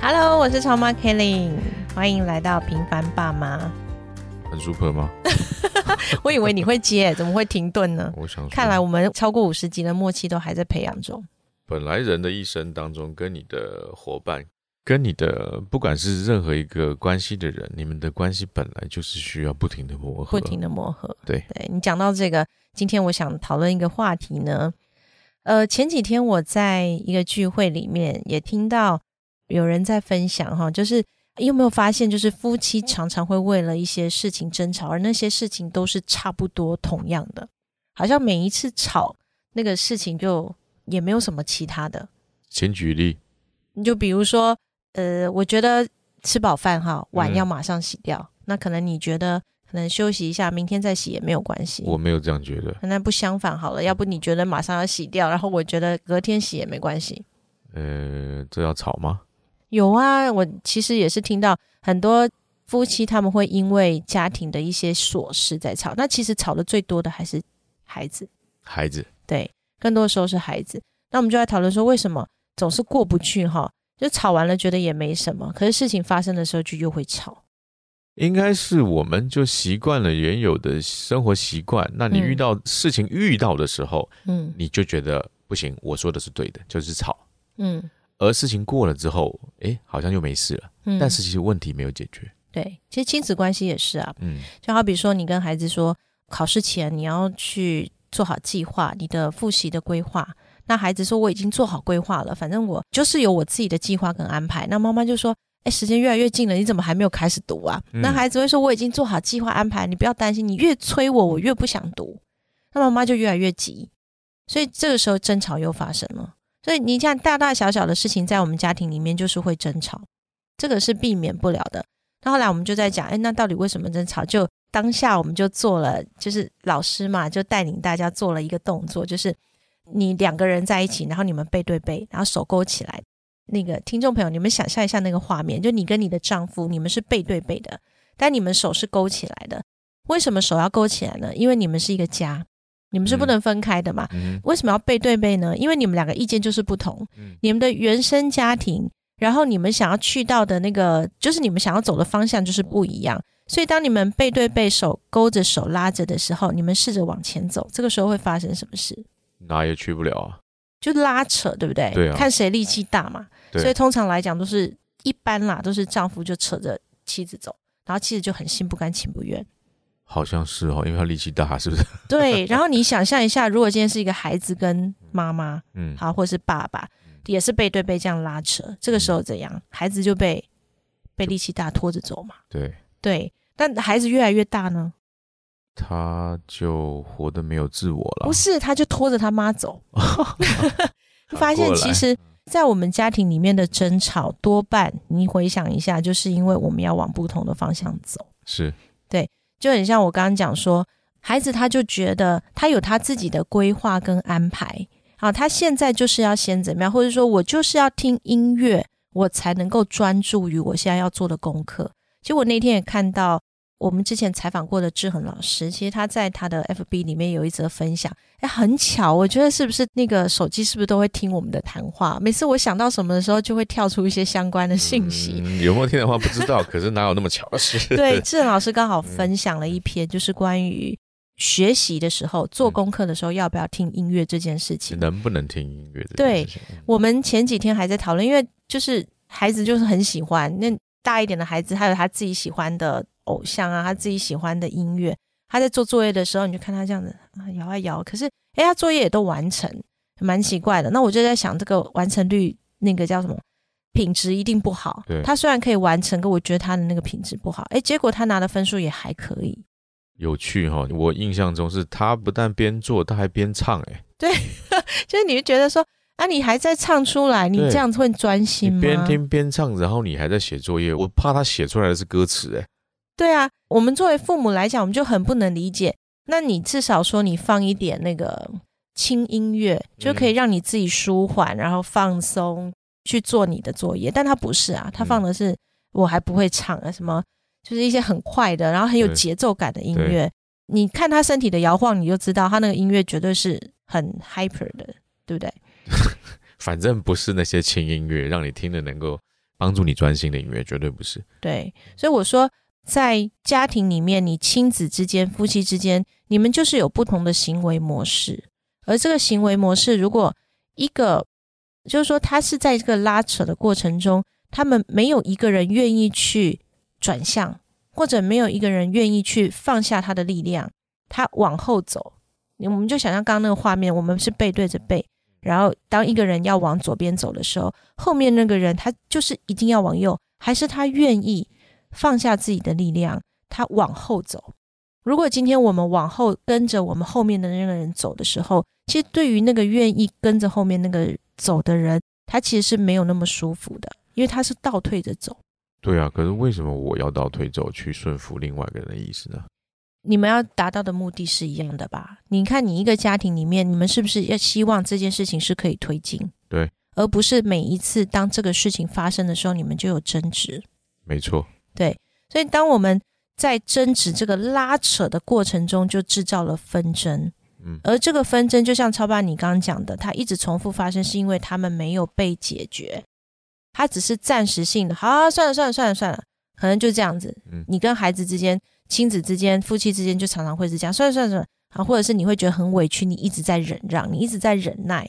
Hello，我是超妈 Kelly，欢迎来到平凡爸妈。很 super 吗？我以为你会接，怎么会停顿呢？我想，看来我们超过五十集的默契都还在培养中。本来人的一生当中，跟你的伙伴，跟你的不管是任何一个关系的人，你们的关系本来就是需要不停的磨合，不停的磨合。对，对你讲到这个，今天我想讨论一个话题呢。呃，前几天我在一个聚会里面也听到。有人在分享哈，就是有没有发现，就是夫妻常常会为了一些事情争吵，而那些事情都是差不多同样的，好像每一次吵那个事情就也没有什么其他的。请举例，你就比如说，呃，我觉得吃饱饭哈，碗要马上洗掉，那可能你觉得可能休息一下，明天再洗也没有关系。我没有这样觉得，那不相反好了，要不你觉得马上要洗掉，然后我觉得隔天洗也没关系。呃，这要吵吗？有啊，我其实也是听到很多夫妻他们会因为家庭的一些琐事在吵，那其实吵的最多的还是孩子。孩子，对，更多的时候是孩子。那我们就来讨论说，为什么总是过不去哈？就吵完了觉得也没什么，可是事情发生的时候就又会吵。应该是我们就习惯了原有的生活习惯，那你遇到事情遇到的时候，嗯，你就觉得不行，我说的是对的，就是吵，嗯。而事情过了之后，哎，好像又没事了。嗯，但是其实问题没有解决。对，其实亲子关系也是啊。嗯，就好比说，你跟孩子说，考试前你要去做好计划，你的复习的规划。那孩子说，我已经做好规划了，反正我就是有我自己的计划跟安排。那妈妈就说，哎，时间越来越近了，你怎么还没有开始读啊？那孩子会说，我已经做好计划安排，你不要担心。你越催我，我越不想读。那妈妈就越来越急，所以这个时候争吵又发生了。所以你像大大小小的事情，在我们家庭里面就是会争吵，这个是避免不了的。那后来我们就在讲，哎，那到底为什么争吵？就当下我们就做了，就是老师嘛，就带领大家做了一个动作，就是你两个人在一起，然后你们背对背，然后手勾起来。那个听众朋友，你们想象一下那个画面，就你跟你的丈夫，你们是背对背的，但你们手是勾起来的。为什么手要勾起来呢？因为你们是一个家。你们是不能分开的嘛？为什么要背对背呢？因为你们两个意见就是不同。你们的原生家庭，然后你们想要去到的那个，就是你们想要走的方向就是不一样。所以当你们背对背，手勾着手拉着的时候，你们试着往前走，这个时候会发生什么事？哪也去不了啊！就拉扯，对不对？对啊。看谁力气大嘛。所以通常来讲，都是一般啦，都是丈夫就扯着妻子走，然后妻子就很心不甘情不愿。好像是哦，因为他力气大，是不是？对。然后你想象一下，如果今天是一个孩子跟妈妈，嗯，好，或是爸爸，也是背对背这样拉扯，这个时候怎样？孩子就被被力气大拖着走嘛。对对。但孩子越来越大呢，他就活得没有自我了。不是，他就拖着他妈走。发现其实，在我们家庭里面的争吵，多半你回想一下，就是因为我们要往不同的方向走。是。就很像我刚刚讲说，孩子他就觉得他有他自己的规划跟安排，好，他现在就是要先怎么样，或者说我就是要听音乐，我才能够专注于我现在要做的功课。其实我那天也看到。我们之前采访过的志恒老师，其实他在他的 FB 里面有一则分享，哎，很巧，我觉得是不是那个手机是不是都会听我们的谈话？每次我想到什么的时候，就会跳出一些相关的信息。有没有听的话不知道，可是哪有那么巧的事？对，志恒老师刚好分享了一篇，就是关于学习的时候、做功课的时候要不要听音乐这件事情，能不能听音乐？对，我们前几天还在讨论，因为就是孩子就是很喜欢那大一点的孩子，还有他自己喜欢的。偶像啊，他自己喜欢的音乐，他在做作业的时候，你就看他这样子啊摇啊摇。可是，哎，他作业也都完成，蛮奇怪的。那我就在想，这个完成率那个叫什么品质一定不好。他虽然可以完成，可我觉得他的那个品质不好。哎，结果他拿的分数也还可以。有趣哈，我印象中是他不但边做，他还边唱。哎，对，就是你就觉得说，啊你还在唱出来，你这样会专心吗？边听边唱，然后你还在写作业，我怕他写出来的是歌词，哎。对啊，我们作为父母来讲，我们就很不能理解。那你至少说你放一点那个轻音乐，就可以让你自己舒缓，然后放松去做你的作业。但他不是啊，他放的是我还不会唱啊，什么就是一些很快的，然后很有节奏感的音乐。你看他身体的摇晃，你就知道他那个音乐绝对是很 hyper 的，对不对？反正不是那些轻音乐，让你听的能够帮助你专心的音乐，绝对不是。对，所以我说。在家庭里面，你亲子之间、夫妻之间，你们就是有不同的行为模式。而这个行为模式，如果一个就是说，他是在这个拉扯的过程中，他们没有一个人愿意去转向，或者没有一个人愿意去放下他的力量，他往后走。我们就想象刚刚那个画面，我们是背对着背，然后当一个人要往左边走的时候，后面那个人他就是一定要往右，还是他愿意？放下自己的力量，他往后走。如果今天我们往后跟着我们后面的那个人走的时候，其实对于那个愿意跟着后面那个走的人，他其实是没有那么舒服的，因为他是倒退着走。对啊，可是为什么我要倒退走去顺服另外一个人的意思呢？你们要达到的目的是一样的吧？你看，你一个家庭里面，你们是不是要希望这件事情是可以推进？对，而不是每一次当这个事情发生的时候，你们就有争执。没错。对，所以当我们在争执这个拉扯的过程中，就制造了纷争。嗯，而这个纷争就像超爸你刚刚讲的，它一直重复发生，是因为他们没有被解决，它只是暂时性的。好，算了算了算了算了，可能就这样子。嗯，你跟孩子之间、亲子之间、夫妻之间，就常常会是这样。算了算了算了，啊，或者是你会觉得很委屈，你一直在忍让，你一直在忍耐，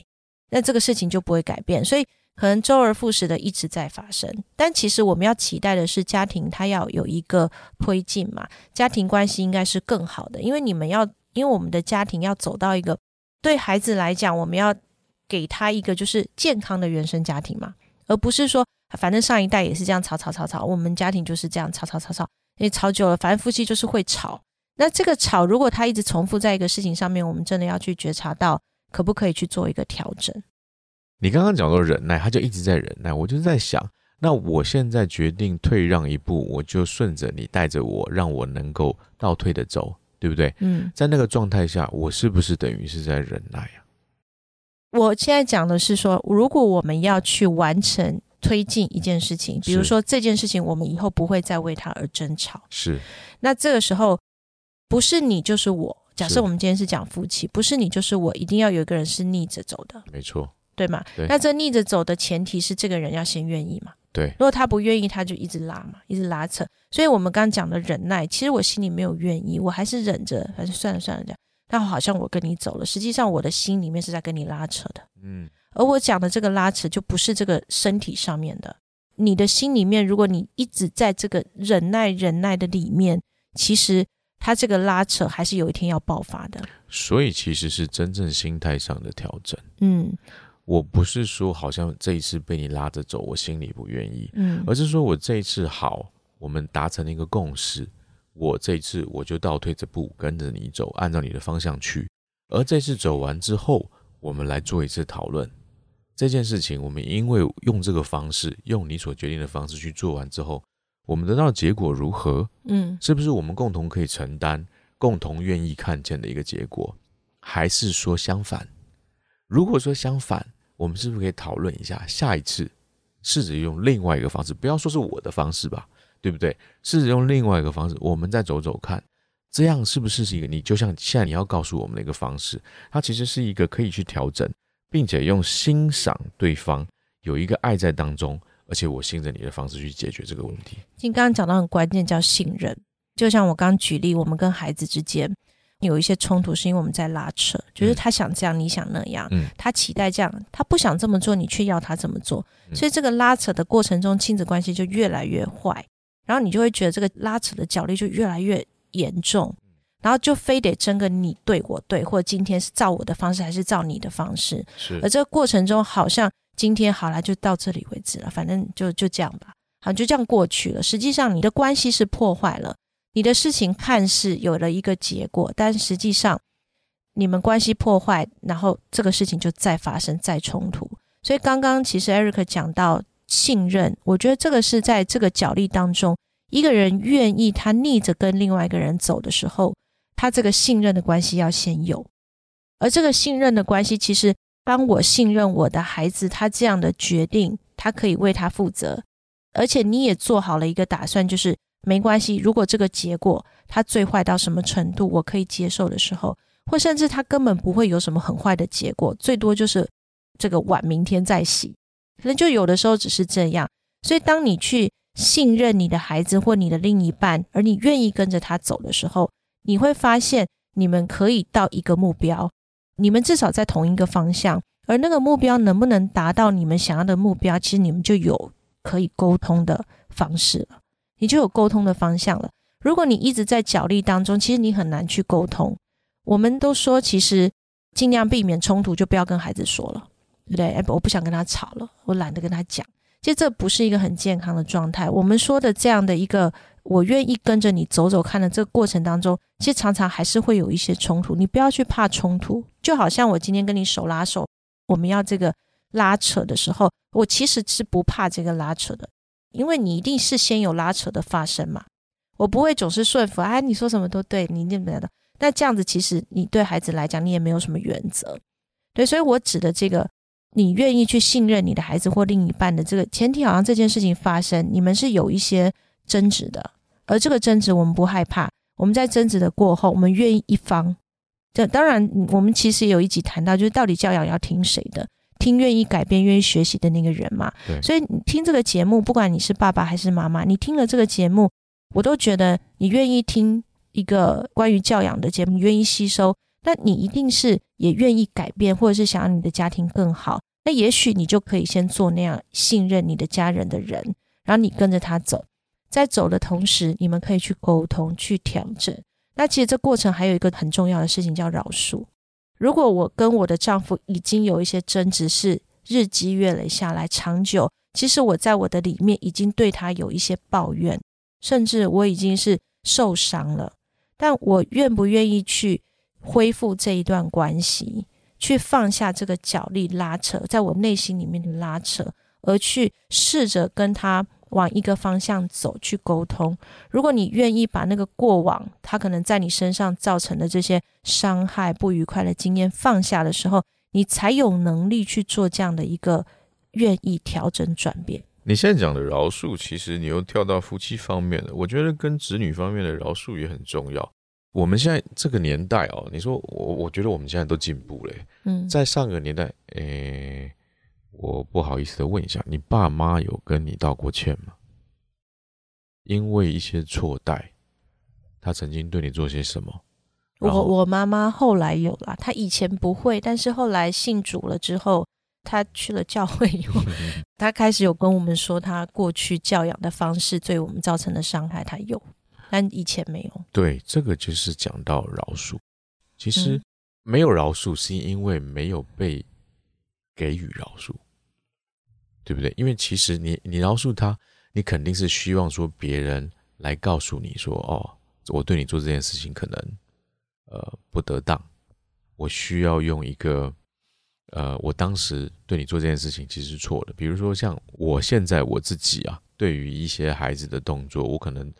那这个事情就不会改变。所以。可能周而复始的一直在发生，但其实我们要期待的是家庭它要有一个推进嘛，家庭关系应该是更好的，因为你们要，因为我们的家庭要走到一个对孩子来讲，我们要给他一个就是健康的原生家庭嘛，而不是说反正上一代也是这样吵吵吵吵，我们家庭就是这样吵吵吵吵，因为吵久了，反正夫妻就是会吵，那这个吵如果他一直重复在一个事情上面，我们真的要去觉察到可不可以去做一个调整。你刚刚讲到忍耐，他就一直在忍耐。我就在想，那我现在决定退让一步，我就顺着你带着我，让我能够倒退的走，对不对？嗯，在那个状态下，我是不是等于是在忍耐啊？我现在讲的是说，如果我们要去完成推进一件事情，比如说这件事情，我们以后不会再为他而争吵。是，那这个时候不是你就是我。假设我们今天是讲夫妻，不是你就是我，一定要有一个人是逆着走的。没错。对吗？那这逆着走的前提是这个人要先愿意嘛？对。如果他不愿意，他就一直拉嘛，一直拉扯。所以我们刚刚讲的忍耐，其实我心里没有愿意，我还是忍着，反正算了算了这样。但好像我跟你走了，实际上我的心里面是在跟你拉扯的。嗯。而我讲的这个拉扯，就不是这个身体上面的。你的心里面，如果你一直在这个忍耐、忍耐的里面，其实他这个拉扯还是有一天要爆发的。所以其实是真正心态上的调整。嗯。我不是说好像这一次被你拉着走，我心里不愿意，嗯，而是说我这一次好，我们达成了一个共识，我这一次我就倒退着步，跟着你走，按照你的方向去。而这次走完之后，我们来做一次讨论这件事情。我们因为用这个方式，用你所决定的方式去做完之后，我们得到的结果如何？嗯，是不是我们共同可以承担、共同愿意看见的一个结果？还是说相反？如果说相反，我们是不是可以讨论一下，下一次试着用另外一个方式，不要说是我的方式吧，对不对？试着用另外一个方式，我们再走走看，这样是不是是一个你就像现在你要告诉我们的一个方式？它其实是一个可以去调整，并且用欣赏对方，有一个爱在当中，而且我信任你的方式去解决这个问题。你刚刚讲到很关键，叫信任。就像我刚刚举例，我们跟孩子之间。有一些冲突是因为我们在拉扯，就是他想这样，你想那样，他期待这样，他不想这么做，你却要他这么做，所以这个拉扯的过程中，亲子关系就越来越坏，然后你就会觉得这个拉扯的角力就越来越严重，然后就非得争个你对我对，或者今天是照我的方式还是照你的方式，而这个过程中好像今天好了就到这里为止了，反正就就这样吧，好就这样过去了，实际上你的关系是破坏了。你的事情看似有了一个结果，但实际上你们关系破坏，然后这个事情就再发生、再冲突。所以刚刚其实 Eric 讲到信任，我觉得这个是在这个角力当中，一个人愿意他逆着跟另外一个人走的时候，他这个信任的关系要先有。而这个信任的关系，其实当我信任我的孩子，他这样的决定，他可以为他负责，而且你也做好了一个打算，就是没关系，如果这个结果它最坏到什么程度，我可以接受的时候，或甚至他根本不会有什么很坏的结果，最多就是这个碗明天再洗，可能就有的时候只是这样。所以，当你去信任你的孩子或你的另一半，而你愿意跟着他走的时候，你会发现你们可以到一个目标。你们至少在同一个方向，而那个目标能不能达到你们想要的目标，其实你们就有可以沟通的方式了，你就有沟通的方向了。如果你一直在角力当中，其实你很难去沟通。我们都说，其实尽量避免冲突，就不要跟孩子说了，对不对？我不想跟他吵了，我懒得跟他讲。其实这不是一个很健康的状态。我们说的这样的一个。我愿意跟着你走走看的这个过程当中，其实常常还是会有一些冲突。你不要去怕冲突，就好像我今天跟你手拉手，我们要这个拉扯的时候，我其实是不怕这个拉扯的，因为你一定是先有拉扯的发生嘛。我不会总是顺服，哎，你说什么都对，你那边的。那这样子其实你对孩子来讲，你也没有什么原则。对，所以我指的这个，你愿意去信任你的孩子或另一半的这个前提，好像这件事情发生，你们是有一些争执的。而这个争执，我们不害怕。我们在争执的过后，我们愿意一方。这当然，我们其实有一集谈到，就是到底教养要听谁的？听愿意改变、愿意学习的那个人嘛。所以你听这个节目，不管你是爸爸还是妈妈，你听了这个节目，我都觉得你愿意听一个关于教养的节目，你愿意吸收，那你一定是也愿意改变，或者是想让你的家庭更好。那也许你就可以先做那样信任你的家人的人，然后你跟着他走。在走的同时，你们可以去沟通、去调整。那其实这过程还有一个很重要的事情叫饶恕。如果我跟我的丈夫已经有一些争执，是日积月累下来长久，其实我在我的里面已经对他有一些抱怨，甚至我已经是受伤了。但我愿不愿意去恢复这一段关系，去放下这个角力拉扯，在我内心里面的拉扯，而去试着跟他。往一个方向走，去沟通。如果你愿意把那个过往，他可能在你身上造成的这些伤害、不愉快的经验放下的时候，你才有能力去做这样的一个愿意调整转变。你现在讲的饶恕，其实你又跳到夫妻方面了。我觉得跟子女方面的饶恕也很重要。我们现在这个年代哦，你说我，我觉得我们现在都进步了。嗯，在上个年代，诶。我不好意思的问一下，你爸妈有跟你道过歉吗？因为一些错待，他曾经对你做些什么？我我妈妈后来有了，她以前不会，但是后来信主了之后，她去了教会以后，她开始有跟我们说，她过去教养的方式对我们造成的伤害，她有，但以前没有。对，这个就是讲到饶恕，其实没有饶恕，是因为没有被给予饶恕。对不对？因为其实你你饶恕他，你肯定是希望说别人来告诉你说，哦，我对你做这件事情可能呃不得当，我需要用一个呃，我当时对你做这件事情其实是错的。比如说像我现在我自己啊，对于一些孩子的动作，我可能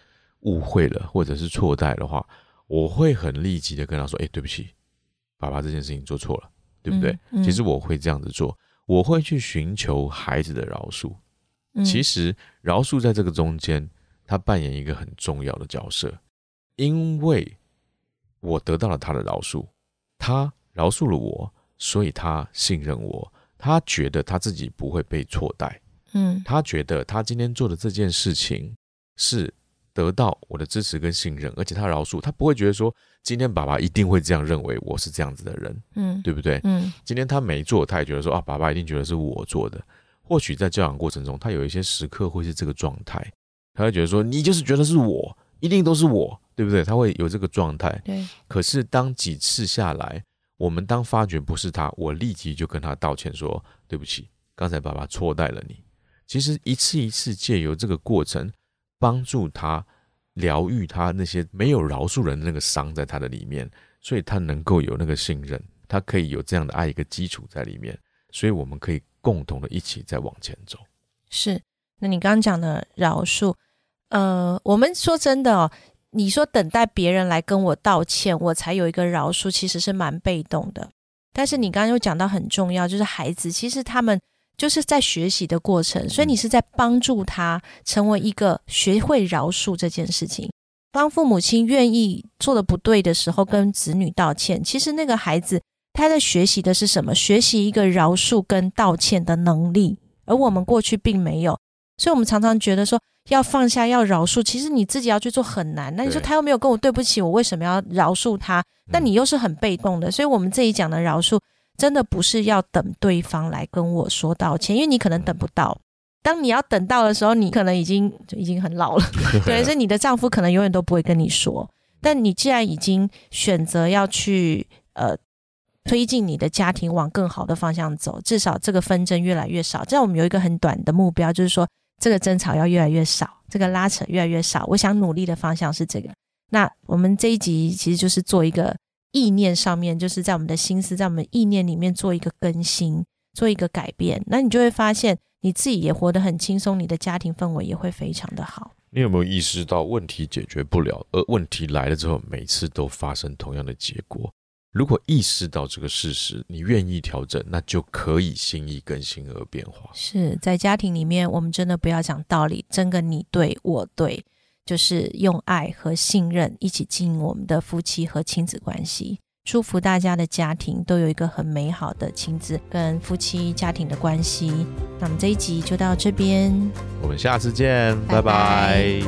误会了或者是错待的话，我会很立即的跟他说，哎，对不起，爸爸这件事情做错了，对不对？其实我会这样子做。我会去寻求孩子的饶恕。其实饶恕在这个中间，他扮演一个很重要的角色，因为我得到了他的饶恕，他饶恕了我，所以他信任我，他觉得他自己不会被错待。嗯，他觉得他今天做的这件事情是。得到我的支持跟信任，而且他饶恕，他不会觉得说今天爸爸一定会这样认为我是这样子的人，嗯，对不对？嗯，今天他没做，他也觉得说啊，爸爸一定觉得是我做的。或许在教养过程中，他有一些时刻会是这个状态，他会觉得说你就是觉得是我，一定都是我，对不对？他会有这个状态。对。可是当几次下来，我们当发觉不是他，我立即就跟他道歉说对不起，刚才爸爸错待了你。其实一次一次借由这个过程。帮助他疗愈他那些没有饶恕人的那个伤在他的里面，所以他能够有那个信任，他可以有这样的爱一个基础在里面，所以我们可以共同的一起在往前走。是，那你刚刚讲的饶恕，呃，我们说真的哦，你说等待别人来跟我道歉，我才有一个饶恕，其实是蛮被动的。但是你刚刚又讲到很重要，就是孩子其实他们就是在学习的过程，所以你是在帮助他成为一个学会饶恕这件事情。当父母亲愿意做的不对的时候，跟子女道歉，其实那个孩子他在学习的是什么？学习一个饶恕跟道歉的能力，而我们过去并没有，所以我们常常觉得说要放下、要饶恕，其实你自己要去做很难。那你说他又没有跟我对不起，我为什么要饶恕他？那你又是很被动的。所以，我们这里讲的饶恕，真的不是要等对方来跟我说道歉，因为你可能等不到。当你要等到的时候，你可能已经已经很老了，对，所以你的丈夫可能永远都不会跟你说。但你既然已经选择要去呃推进你的家庭往更好的方向走，至少这个纷争越来越少。这样我们有一个很短的目标，就是说这个争吵要越来越少，这个拉扯越来越少。我想努力的方向是这个。那我们这一集其实就是做一个意念上面，就是在我们的心思，在我们意念里面做一个更新，做一个改变。那你就会发现。你自己也活得很轻松，你的家庭氛围也会非常的好。你有没有意识到问题解决不了，而问题来了之后，每次都发生同样的结果？如果意识到这个事实，你愿意调整，那就可以心意更新而变化。是在家庭里面，我们真的不要讲道理，争个你对我对，就是用爱和信任一起经营我们的夫妻和亲子关系。祝福大家的家庭都有一个很美好的亲子跟夫妻家庭的关系。那么这一集就到这边，我们下次见，拜拜。